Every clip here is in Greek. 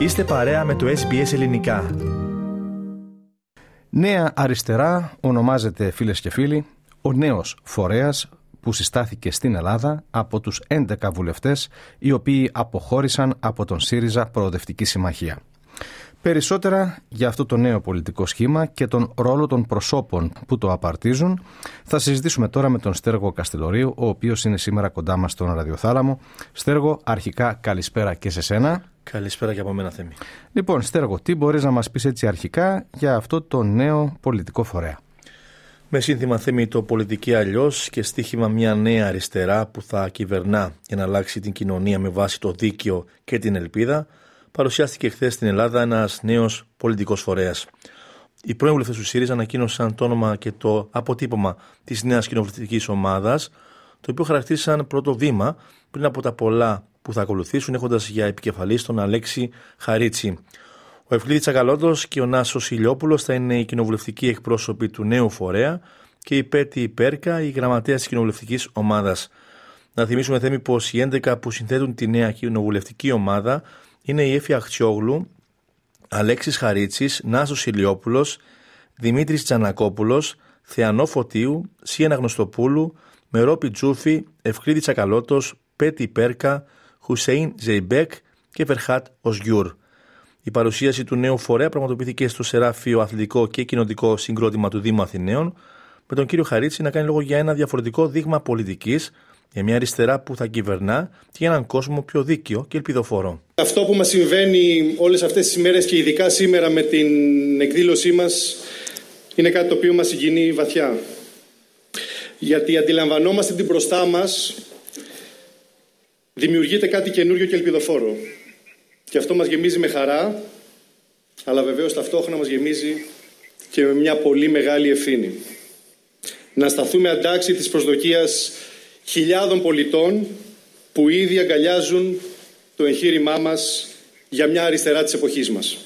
Είστε παρέα με το SBS Ελληνικά. Νέα Αριστερά ονομάζεται φίλες και φίλοι ο νέος φορέας που συστάθηκε στην Ελλάδα από τους 11 βουλευτές οι οποίοι αποχώρησαν από τον ΣΥΡΙΖΑ Προοδευτική Συμμαχία. Περισσότερα για αυτό το νέο πολιτικό σχήμα και τον ρόλο των προσώπων που το απαρτίζουν θα συζητήσουμε τώρα με τον Στέργο Καστελορίου, ο οποίος είναι σήμερα κοντά μας στον ραδιοθάλαμο. Στέργο, αρχικά καλησπέρα και σε σένα. Καλησπέρα και από μένα Θέμη. Λοιπόν, Στέργο, τι μπορείς να μας πεις έτσι αρχικά για αυτό το νέο πολιτικό φορέα; Με σύνθημα Θέμη το πολιτική αλλιώς και στοίχημα μια νέα αριστερά που θα κυβερνά για να αλλάξει την κοινωνία με βάση το δίκαιο και την ελπίδα, παρουσιάστηκε χθες στην Ελλάδα ένας νέος πολιτικός φορέας. Οι πρώην βουλευτές του ΣΥΡΙΖΑ ανακοίνωσαν το όνομα και το αποτύπωμα της νέας κοινοβουλευτικής ομάδας, το οποίο χαρακτήρισαν πρώτο βήμα πριν από τα πολλά που θα ακολουθήσουν, έχοντας για επικεφαλής τον Αλέξη Χαρίτσι. Ο Ευκλήδης Τσακαλώτος και ο Νάσος Ηλιόπουλος θα είναι οι κοινοβουλευτικοί εκπρόσωποι του νέου φορέα και η Πέτη Πέρκα, η γραμματέα της κοινοβουλευτικής ομάδας. Να θυμίσουμε θέμη πως οι 11 που συνθέτουν τη νέα κοινοβουλευτική ομάδα είναι η Έφη Αχτσιόγλου, Αλέξης Χαρίτσης, Νάσος Ηλιόπουλος, Δημήτρης Τσανακόπουλος, Θεανό Φωτίου, Σία Αναγνωστοπούλου, Μερόπη Τζούφη, Ευκλείδης Τσακαλώτος, Πέτη Πέρκα, Χουσεΐν Ζεϊμπέκ και Φερχάτ Οζγκιούρ. Η παρουσίαση του νέου φορέα πραγματοποιήθηκε στο Σεράφιο Αθλητικό και Κοινοτικό Συγκρότημα του Δήμου Αθηναίων, με τον κύριο Χαρίτση να κάνει λόγο για ένα διαφορετικό δείγμα πολιτικής, για μια αριστερά που θα κυβερνά και για έναν κόσμο πιο δίκαιο και ελπιδοφόρο. Αυτό που μας συμβαίνει όλες αυτές τις ημέρες και ειδικά σήμερα με την εκδήλωσή μας είναι κάτι το οποίο μας συγκινεί βαθιά. Γιατί αντιλαμβανόμαστε την μπροστά μας δημιουργείται κάτι καινούριο και ελπιδοφόρο. Και αυτό μας γεμίζει με χαρά, αλλά βεβαίως ταυτόχρονα μας γεμίζει και με μια πολύ μεγάλη ευθύνη. Να σταθούμε αντάξει της προσδοκίας χιλιάδων πολιτών που ήδη αγκαλιάζουν το εγχείρημά μας για μια αριστερά της εποχής μας.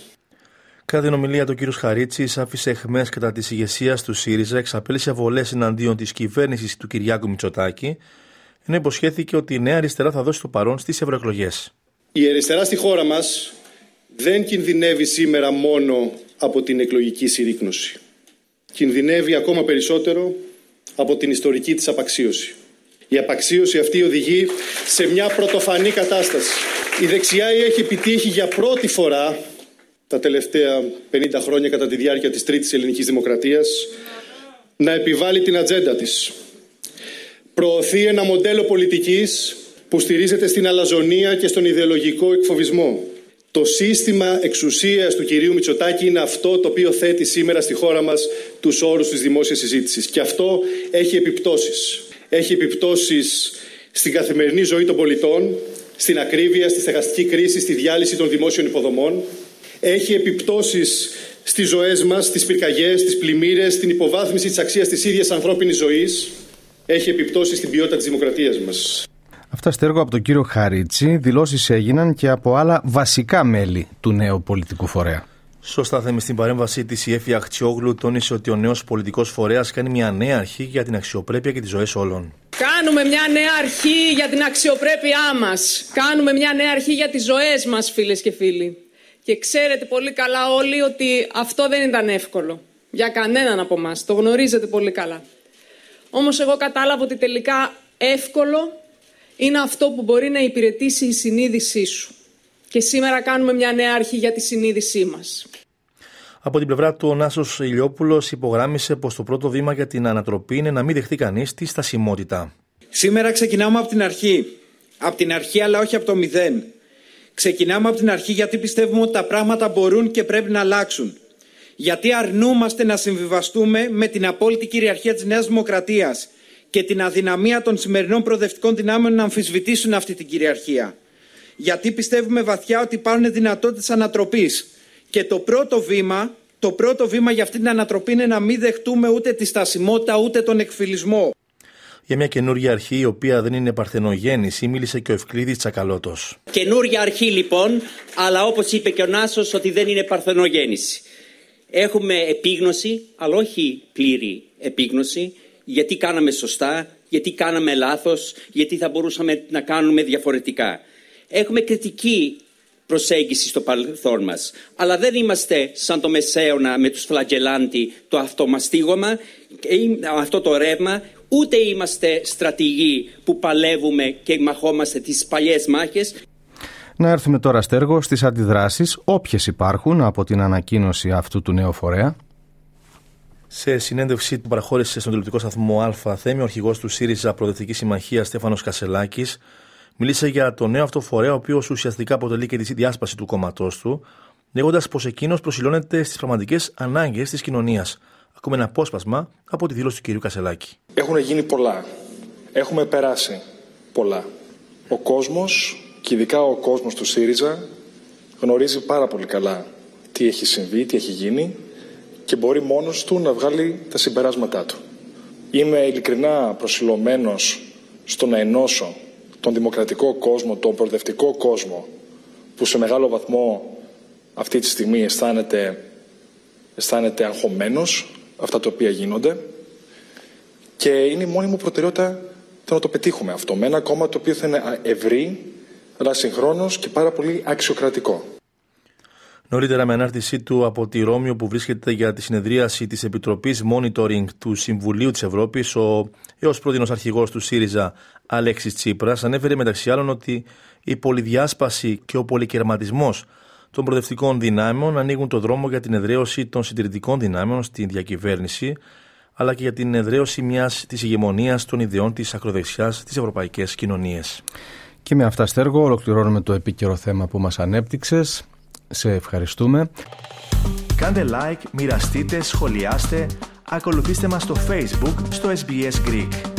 Κατά την ομιλία του κ. Χαρίτση, άφησε εχμές κατά της ηγεσίας του ΣΥΡΙΖΑ, εξαπέλυσε βολές εναντίον της κυβέρνησης του Κυριάκου Μητσοτάκη, ενώ υποσχέθηκε ότι η νέα αριστερά θα δώσει το παρόν στις ευρωεκλογές. Η αριστερά στη χώρα μας δεν κινδυνεύει σήμερα μόνο από την εκλογική συρρήκνωση. Κινδυνεύει ακόμα περισσότερο από την ιστορική της απαξίωση. Η απαξίωση αυτή οδηγεί σε μια πρωτοφανή κατάσταση. Η δεξιά έχει επιτύχει για πρώτη φορά τα τελευταία 50 χρόνια κατά τη διάρκεια της Τρίτης Ελληνικής Δημοκρατίας να επιβάλλει την ατζέντα της. Προωθεί ένα μοντέλο πολιτικής που στηρίζεται στην αλαζονία και στον ιδεολογικό εκφοβισμό. Το σύστημα εξουσίας του κυρίου Μητσοτάκη είναι αυτό το οποίο θέτει σήμερα στη χώρα μας τους όρους της δημόσιας συζήτησης. Και αυτό έχει επιπτώσεις. Έχει επιπτώσεις στην καθημερινή ζωή των πολιτών, στην ακρίβεια, στη στεγαστική κρίση, στη διάλυση των δημόσιων υποδομών. Έχει επιπτώσεις στις ζωές μας, στις πυρκαγιές, στις πλημμύρες, στην υποβάθμιση της αξίας της ίδιας ανθρώπινης ζωής. Έχει επιπτώσεις στην ποιότητα της δημοκρατίας μας. Αυτά στέργω από τον κύριο Χαρίτσι. Δηλώσεις έγιναν και από άλλα βασικά μέλη του νέου πολιτικού φορέα. Σωστά, Θέμη, στην παρέμβασή της η Εφη Αχτσιόγλου τόνισε ότι ο νέος πολιτικός φορέας κάνει μια νέα αρχή για την αξιοπρέπεια και τις ζωές όλων. Κάνουμε μια νέα αρχή για την αξιοπρέπειά μας. Κάνουμε μια νέα αρχή για τις ζωές μας, φίλες και φίλοι. Και ξέρετε πολύ καλά όλοι ότι αυτό δεν ήταν εύκολο. Για κανέναν από εμά. Το γνωρίζετε πολύ καλά. Όμως εγώ κατάλαβα ότι τελικά εύκολο είναι αυτό που μπορεί να υπηρετήσει η συνείδησή σου. Και σήμερα κάνουμε μια νέα αρχή για τη συνείδησή μας. Από την πλευρά του, ο Νάσος Ηλιόπουλος υπογράμμισε πως το πρώτο βήμα για την ανατροπή είναι να μην δεχτεί κανείς τη στασιμότητα. Σήμερα ξεκινάμε από την αρχή. Από την αρχή, αλλά όχι από το μηδέν. Ξεκινάμε από την αρχή γιατί πιστεύουμε ότι τα πράγματα μπορούν και πρέπει να αλλάξουν. Γιατί αρνούμαστε να συμβιβαστούμε με την απόλυτη κυριαρχία της Νέας Δημοκρατίας και την αδυναμία των σημερινών προοδευτικών δυνάμεων να αμφισβητήσουν αυτή την κυριαρχία. Γιατί πιστεύουμε βαθιά ότι υπάρχουν δυνατότητες ανατροπής. Και το πρώτο βήμα, το πρώτο βήμα για αυτή την ανατροπή είναι να μην δεχτούμε ούτε τη στασιμότητα ούτε τον εκφυλισμό. Για μια καινούργια αρχή η οποία δεν είναι παρθενογέννηση μίλησε και ο Ευκλήδης Τσακαλώτος. Καινούργια αρχή λοιπόν, αλλά όπως είπε και ο Νάσος ότι δεν είναι παρθενογέννηση. Έχουμε επίγνωση, αλλά όχι πλήρη επίγνωση γιατί κάναμε σωστά, γιατί κάναμε λάθος, γιατί θα μπορούσαμε να κάνουμε διαφορετικά. Έχουμε κριτική προσέγγιση στο παρελθόν μας. Αλλά δεν είμαστε σαν το Μεσαίωνα με τους φλαγγελάντι το αυτομαστίγωμα, αυτό το ρεύμα, ούτε είμαστε στρατηγοί που παλεύουμε και μαχόμαστε τις παλιές μάχες. Να έρθουμε τώρα στέργο στις αντιδράσεις, όποιες υπάρχουν από την ανακοίνωση αυτού του νέου φορέα. Σε συνέντευξη που παραχώρησε στον τηλεοπτικό σταθμό Α, Θέμη, ο αρχηγός του ΣΥΡΙΖΑ Προοδευτικής Συμμαχίας Στέφανος Κασελάκης, μίλησε για το νέο αυτό φορέα, ο οποίος ουσιαστικά αποτελεί και τη διάσπαση του κόμματός του, λέγοντας πως εκείνος προσιλώνεται στις πραγματικές ανάγκες της κοινωνίας. Ακούμε ένα απόσπασμα από τη δήλωση του κυρίου Κασελάκη. Έχουν γίνει πολλά. Έχουμε περάσει πολλά. Ο κόσμος, και ειδικά ο κόσμος του ΣΥΡΙΖΑ, γνωρίζει πάρα πολύ καλά τι έχει συμβεί, τι έχει γίνει και μπορεί μόνος του να βγάλει τα συμπεράσματά του. Είμαι ειλικρινά προσιλωμένος στο να ενώσω τον δημοκρατικό κόσμο, τον προοδευτικό κόσμο που σε μεγάλο βαθμό αυτή τη στιγμή αισθάνεται, αισθάνεται αγχωμένος αυτά τα οποία γίνονται και είναι η μόνη μου προτεραιότητα το να το πετύχουμε αυτό με ένα κόμμα το οποίο θα είναι ευρύ αλλά συγχρόνως και πάρα πολύ αξιοκρατικό. Νωρίτερα, με ανάρτησή του από τη Ρώμη, που βρίσκεται για τη συνεδρίαση της Επιτροπής Monitoring του Συμβουλίου της Ευρώπης, ο έως πρόδεινο αρχηγός του ΣΥΡΙΖΑ, Αλέξης Τσίπρας, ανέφερε μεταξύ άλλων ότι η πολυδιάσπαση και ο πολυκερματισμό των προοδευτικών δυνάμεων ανοίγουν το δρόμο για την εδραίωση των συντηρητικών δυνάμεων στην διακυβέρνηση, αλλά και για την εδραίωση μιας της ηγεμονίας των ιδεών της ακροδεξιάς στι ευρωπαϊκές κοινωνίες. Και με αυτά στέργο ολοκληρώνουμε το επίκαιρο θέμα που μας ανέπτυξες. Σε ευχαριστούμε. Κάντε like, μοιραστείτε, σχολιάστε, ακολουθήστε μας στο Facebook, στο SBS Greek.